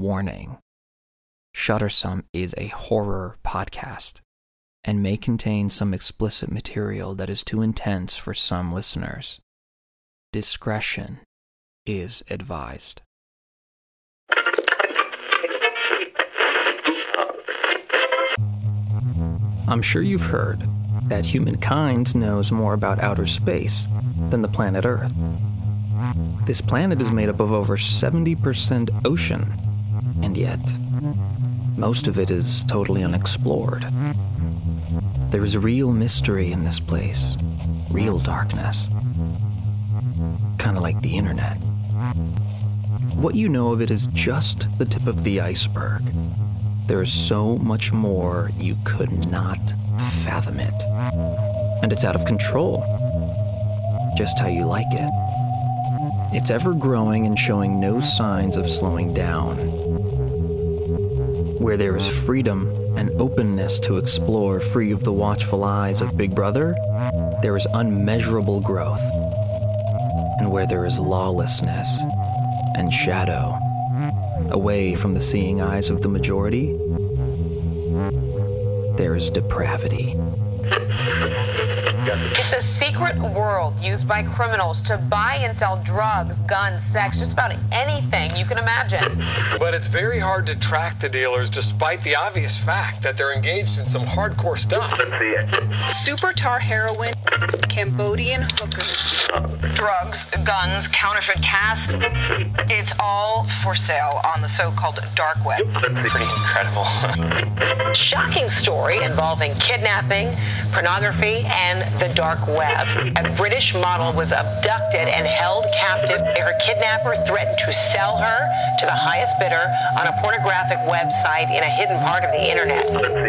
Warning Shuttersome is a horror podcast and may contain some explicit material that is too intense for some listeners. Discretion is advised. I'm sure you've heard that humankind knows more about outer space than the planet Earth. This planet is made up of over 70% ocean, and yet, most of it is totally unexplored. There is real mystery in this place, real darkness. Kind of like the internet. What you know of it is just the tip of the iceberg. There is so much more you could not fathom it. And it's out of control. Just how you like it. It's ever growing and showing no signs of slowing down. Where there is freedom and openness to explore free of the watchful eyes of Big Brother, there is unmeasurable growth. And where there is lawlessness and shadow, away from the seeing eyes of the majority, there is depravity. It's a secret world used by criminals to buy and sell drugs, guns, sex, just about anything you can imagine. But it's very hard to track the dealers despite the obvious fact that they're engaged in some hardcore stuff. Super tar heroin, Cambodian hookers, drugs, guns, counterfeit casts. It's all for sale on the so called dark web. Pretty incredible. Shocking story involving kidnapping, pornography, and the dark web. A British model was abducted and held captive. Her kidnapper threatened to sell her to the highest bidder on a pornographic website in a hidden part of the internet.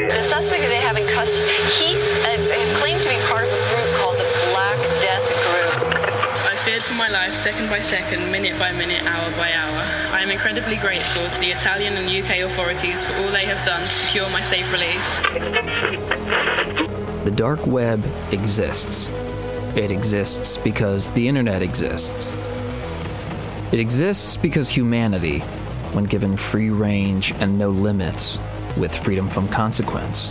The suspect that they have in custody, he's uh, claimed to be part of a group called the Black Death Group. I feared for my life second by second, minute by minute, hour by hour. I am incredibly grateful to the Italian and UK authorities for all they have done to secure my safe release. The dark web exists. It exists because the internet exists. It exists because humanity, when given free range and no limits, with freedom from consequence,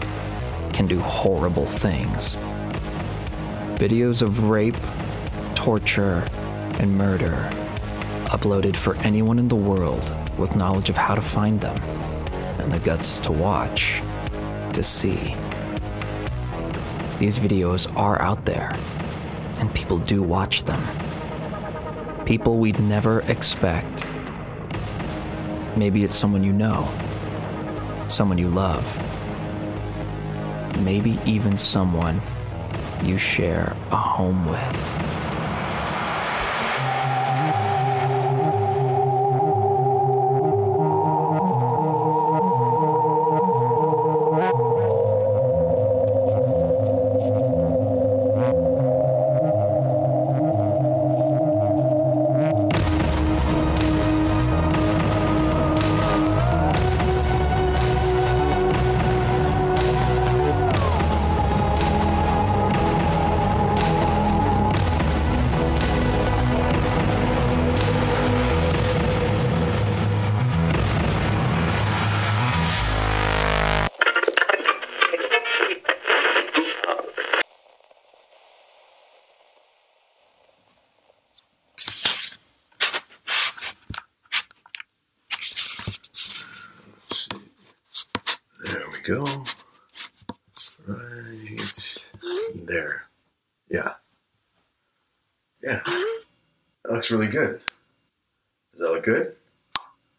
can do horrible things. Videos of rape, torture, and murder uploaded for anyone in the world with knowledge of how to find them and the guts to watch, to see. These videos are out there, and people do watch them. People we'd never expect. Maybe it's someone you know, someone you love, maybe even someone you share a home with. Looks really good. Does that look good?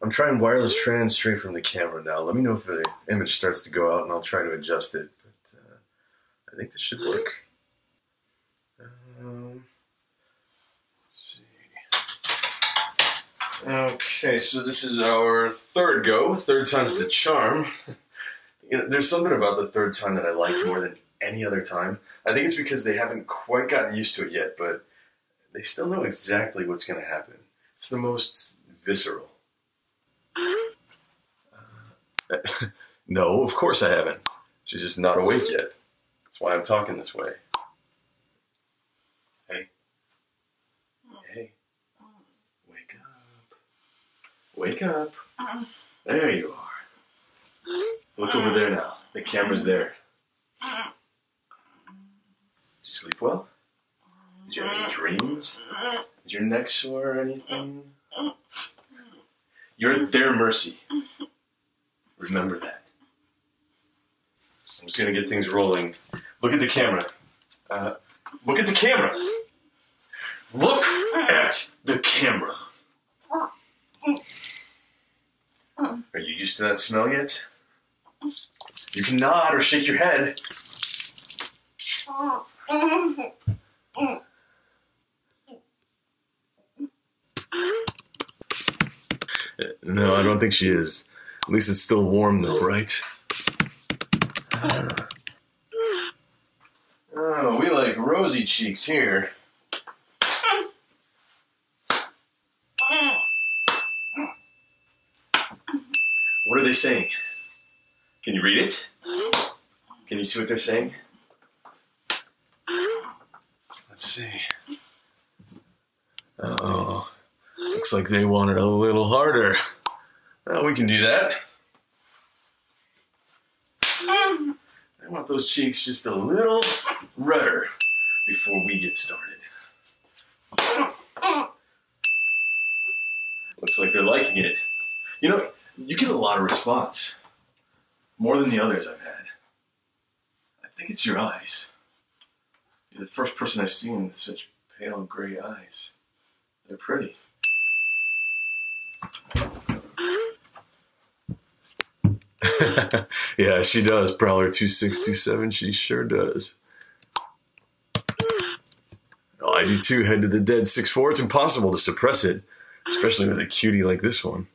I'm trying wireless trans straight from the camera now. Let me know if the image starts to go out and I'll try to adjust it. But uh, I think this should work. Um, let's see. Okay, so this is our third go. Third time's the charm. you know, there's something about the third time that I like more than any other time. I think it's because they haven't quite gotten used to it yet, but they still know exactly what's going to happen. It's the most visceral. Uh, no, of course I haven't. She's just not awake yet. That's why I'm talking this way. Hey. Hey. Wake up. Wake up. There you are. Look over there now. The camera's there. Did you sleep well? Did you have any dreams? Is your neck sore or anything? You're at their mercy. Remember that. I'm just gonna get things rolling. Look at the camera. Uh, look at the camera. Look at the camera. Are you used to that smell yet? You can nod or shake your head. No, I don't think she is. At least it's still warm though, right? Oh, we like rosy cheeks here. What are they saying? Can you read it? Can you see what they're saying? Let's see. Oh, like they want it a little harder. Well, we can do that. I want those cheeks just a little redder before we get started. Looks like they're liking it. You know, you get a lot of response. More than the others I've had. I think it's your eyes. You're the first person I've seen with such pale gray eyes. They're pretty. yeah, she does. Prowler 2627, she sure does. Oh, I do too. Head to the dead 6 4. It's impossible to suppress it, especially with a cutie like this one.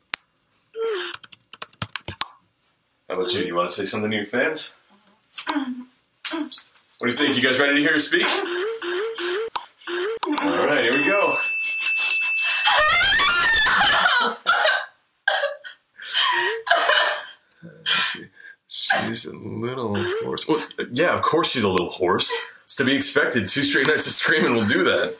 How about you? You want to say something to your fans? What do you think? You guys ready to hear her speak? She's a little hoarse. Well, yeah, of course she's a little hoarse. It's to be expected. Two straight nights of screaming will do that.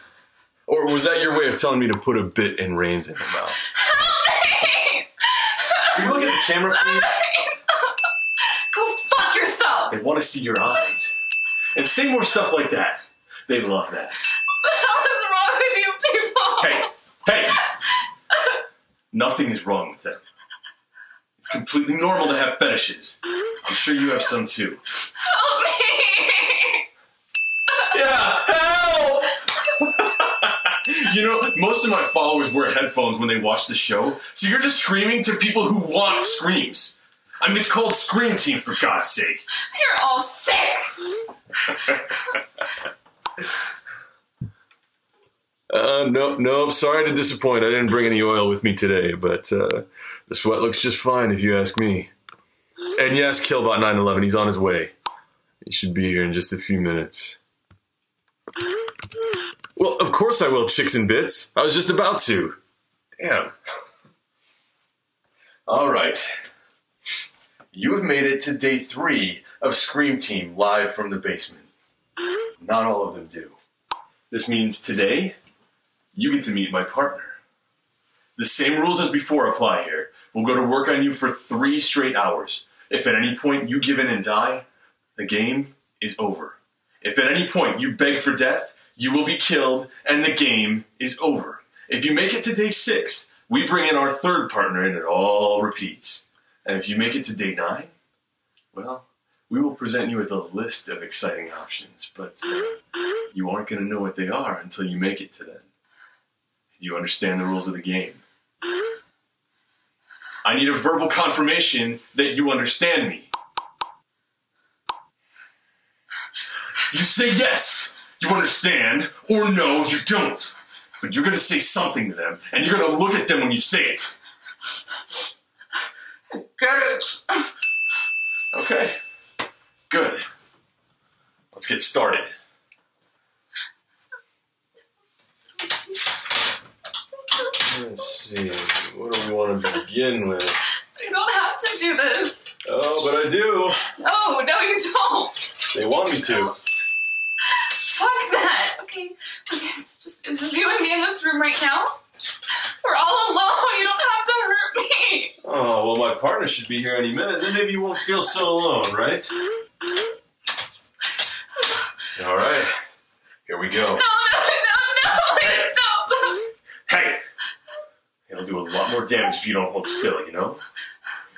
Or was that your way of telling me to put a bit and reins in her mouth? Help me! Can you look at the camera, please? Go fuck yourself! They want to see your eyes. And say more stuff like that. They love that. What the hell is wrong with you people? Hey, hey! Nothing is wrong with them. It's completely normal to have fetishes. I'm sure you have some too. Help me! Yeah, help! you know, most of my followers wear headphones when they watch the show, so you're just screaming to people who want screams. I mean, it's called Scream Team, for God's sake. You're all sick! Uh, no, no, sorry to disappoint. I didn't bring any oil with me today, but uh, the sweat looks just fine if you ask me. And yes, Killbot 911, he's on his way. He should be here in just a few minutes. Well, of course I will, Chicks and Bits. I was just about to. Damn. All right. You have made it to day three of Scream Team live from the basement. Not all of them do. This means today, you get to meet my partner. The same rules as before apply here. We'll go to work on you for three straight hours. If at any point you give in and die, the game is over. If at any point you beg for death, you will be killed and the game is over. If you make it to day six, we bring in our third partner and it all repeats. And if you make it to day nine, well, we will present you with a list of exciting options, but uh, you aren't going to know what they are until you make it to them. Do you understand the rules of the game? I need a verbal confirmation that you understand me. You say yes, you understand, or no, you don't. But you're going to say something to them, and you're going to look at them when you say it. It! Okay. Good. Let's get started. Let's see. What do we want to begin with? You don't have to do this. Oh, but I do. No, no, you don't. They want me to. Fuck that. Okay, okay, it's just it's just you and me in this room right now. We're all alone. You don't have to hurt me. Oh, well, my partner should be here any minute. Then maybe you won't feel so alone, right? All right. Here we go. No, no, no, no. Please don't. Hey! It'll do a lot more damage if you don't hold still, you know?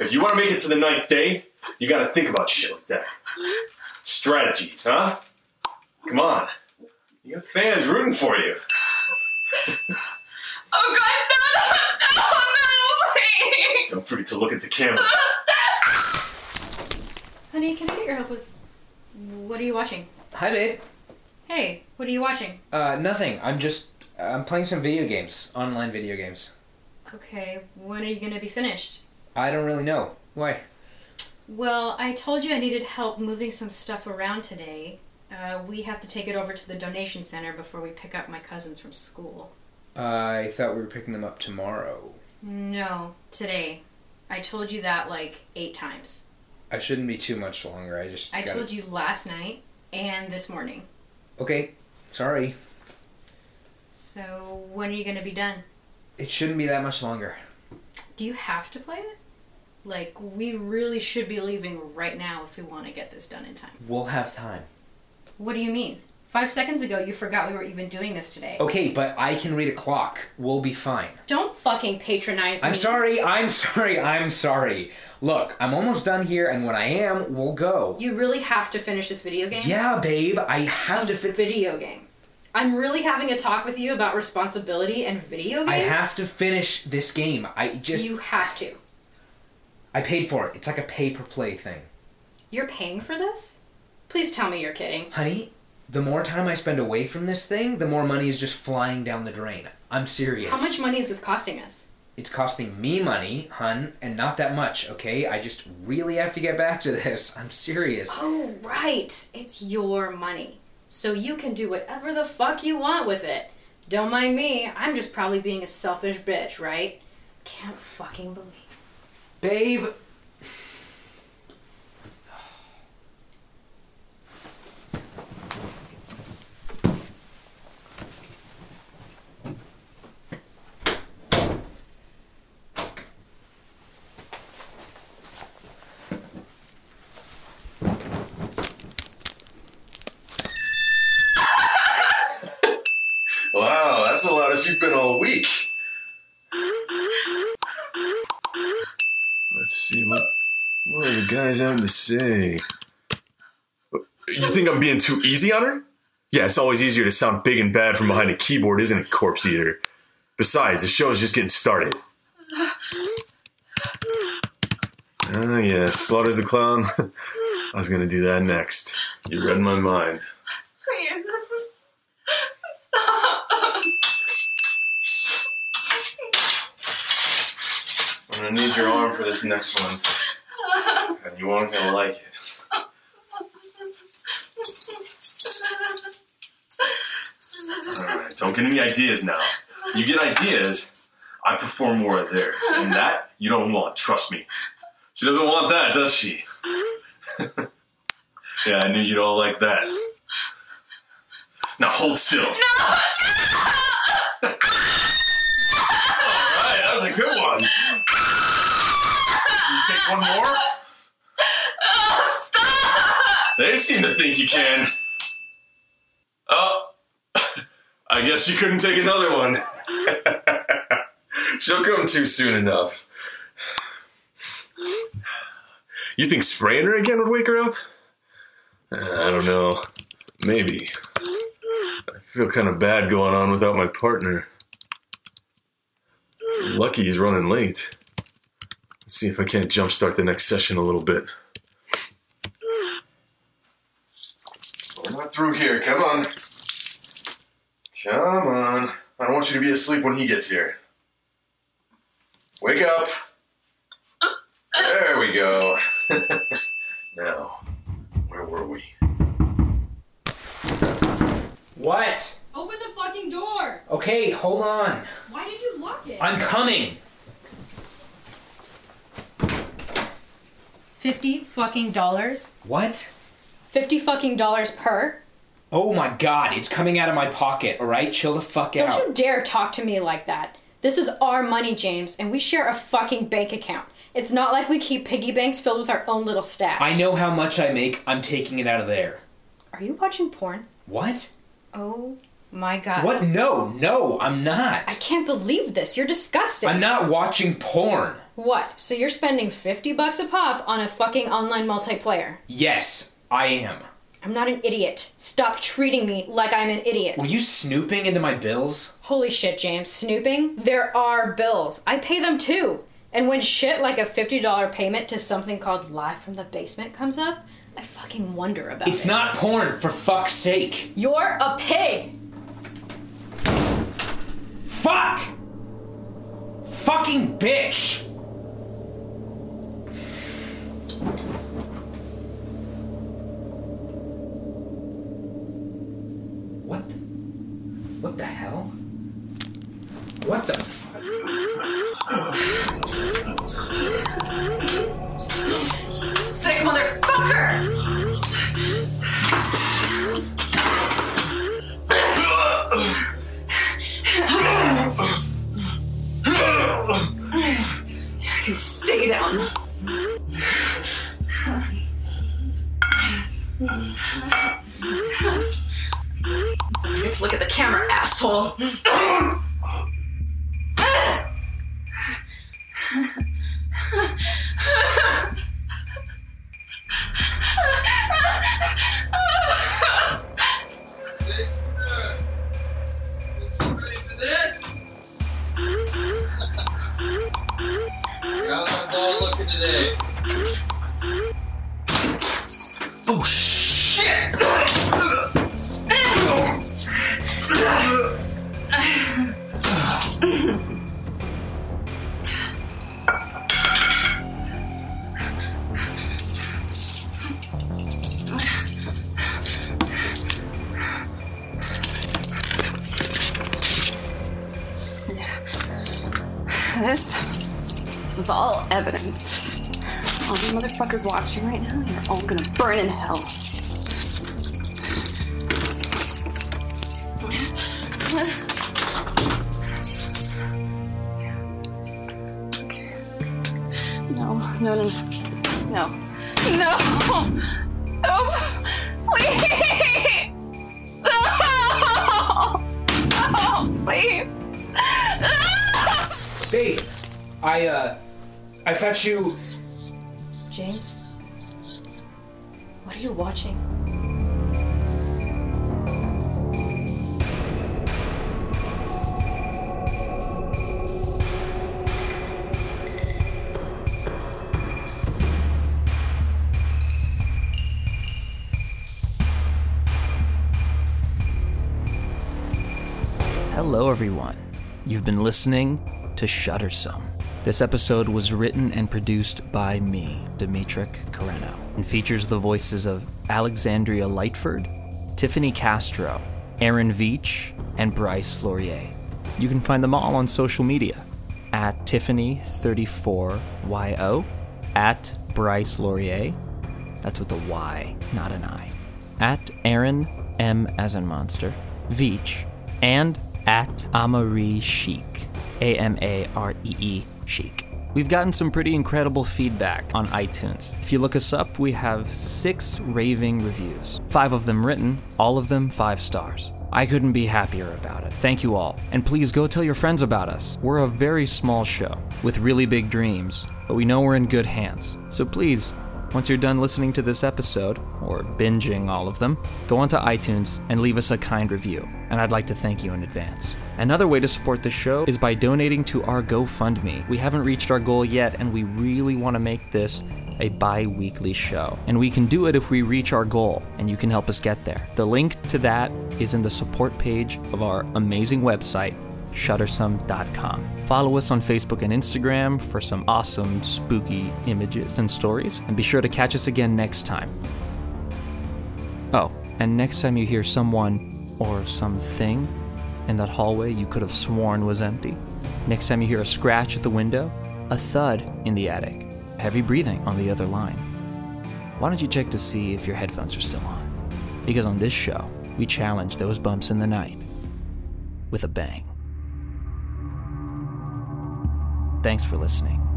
If you want to make it to the ninth day, you gotta think about shit like that. Strategies, huh? Come on. You got fans rooting for you. Oh, God, no, no, no, no, please. Don't forget to look at the camera. Honey, can I get your help with. What are you watching? Hi, babe. Hey, what are you watching? Uh, nothing. I'm just. I'm playing some video games. Online video games. Okay, when are you gonna be finished? I don't really know. Why? Well, I told you I needed help moving some stuff around today. Uh, we have to take it over to the donation center before we pick up my cousins from school. I thought we were picking them up tomorrow. No, today. I told you that like eight times. I shouldn't be too much longer. I just. I gotta- told you last night and this morning. Okay. Sorry. So, when are you gonna be done? It shouldn't be that much longer. Do you have to play it? Like, we really should be leaving right now if we want to get this done in time. We'll have time. What do you mean? Five seconds ago, you forgot we were even doing this today. Okay, but I can read a clock. We'll be fine. Don't fucking patronize me. I'm sorry. I'm sorry. I'm sorry. Look, I'm almost done here, and when I am, we'll go. You really have to finish this video game? Yeah, babe. I have to fit. Video game. I'm really having a talk with you about responsibility and video games. I have to finish this game. I just. You have to. I paid for it. It's like a pay per play thing. You're paying for this? Please tell me you're kidding. Honey, the more time I spend away from this thing, the more money is just flying down the drain. I'm serious. How much money is this costing us? It's costing me money, hun, and not that much, okay? I just really have to get back to this. I'm serious. Oh, right. It's your money. So you can do whatever the fuck you want with it. Don't mind me. I'm just probably being a selfish bitch, right? Can't fucking believe. Babe. Wow, that's the loudest you've been all week. Let's see what what are the guys having to say. You think I'm being too easy on her? Yeah, it's always easier to sound big and bad from behind a keyboard, isn't it, corpse eater? Besides, the show's just getting started. Ah, yeah, Slaughter's the clown. I was gonna do that next. You read my mind. Please. Stop. I'm gonna need your arm for this next one. And you aren't gonna like it. Alright, don't get any ideas now. You get ideas, I perform more of theirs. And that you don't want, trust me. She doesn't want that, does she? yeah, I knew you'd all like that. Now hold still. Alright, that was a good one. You take one more? Stop they seem to think you can. Oh, I guess you couldn't take another one. She'll come too soon enough. You think spraying her again would wake her up? Uh, I don't know. Maybe. I feel kind of bad going on without my partner. Lucky he's running late. Let's see if I can't jumpstart the next session a little bit. We're not through here. Come on. Come on. I don't want you to be asleep when he gets here. Wake up. There we go. now, where were we? What? Open the fucking door! Okay, hold on. Why did you lock it? I'm coming. Fifty fucking dollars? What? Fifty fucking dollars per? Oh my god, it's coming out of my pocket, alright? Chill the fuck out. Don't you dare talk to me like that. This is our money, James, and we share a fucking bank account. It's not like we keep piggy banks filled with our own little stash. I know how much I make. I'm taking it out of there. Are you watching porn? What? Oh my god. What? No, no, I'm not. I can't believe this. You're disgusting. I'm not watching porn. What? So you're spending 50 bucks a pop on a fucking online multiplayer? Yes, I am. I'm not an idiot. Stop treating me like I'm an idiot. Were you snooping into my bills? Holy shit, James. Snooping? There are bills. I pay them too. And when shit like a $50 payment to something called Live from the Basement comes up, I fucking wonder about It's it. It's not porn, for fuck's sake. You're a pig! Fuck! Fucking bitch! What? What the hell? What the This, this is all evidence. All you motherfuckers watching right now, you're all gonna burn in hell. No, no, no, no, I you James? What are you watching? Hello, everyone. You've been listening to Shuttersome. This episode was written and produced by me, Dimitrik Kareno, and features the voices of Alexandria Lightford, Tiffany Castro, Aaron Veach, and Bryce Laurier. You can find them all on social media at Tiffany34YO, at Bryce Laurier, that's with a Y, not an I, at Aaron M as in monster, Veach, and at Amaree Chic, A M A R E E Chic. We've gotten some pretty incredible feedback on iTunes. If you look us up, we have six raving reviews, five of them written, all of them five stars. I couldn't be happier about it. Thank you all. And please go tell your friends about us. We're a very small show with really big dreams, but we know we're in good hands. So please, once you're done listening to this episode, or binging all of them, go onto iTunes and leave us a kind review, and I'd like to thank you in advance. Another way to support the show is by donating to our GoFundMe. We haven't reached our goal yet, and we really want to make this a bi weekly show. And we can do it if we reach our goal, and you can help us get there. The link to that is in the support page of our amazing website, shuttersome.com. Follow us on Facebook and Instagram for some awesome, spooky images and stories, and be sure to catch us again next time. Oh, and next time you hear someone or something in that hallway you could have sworn was empty, next time you hear a scratch at the window, a thud in the attic, heavy breathing on the other line, why don't you check to see if your headphones are still on? Because on this show, we challenge those bumps in the night with a bang. Thanks for listening.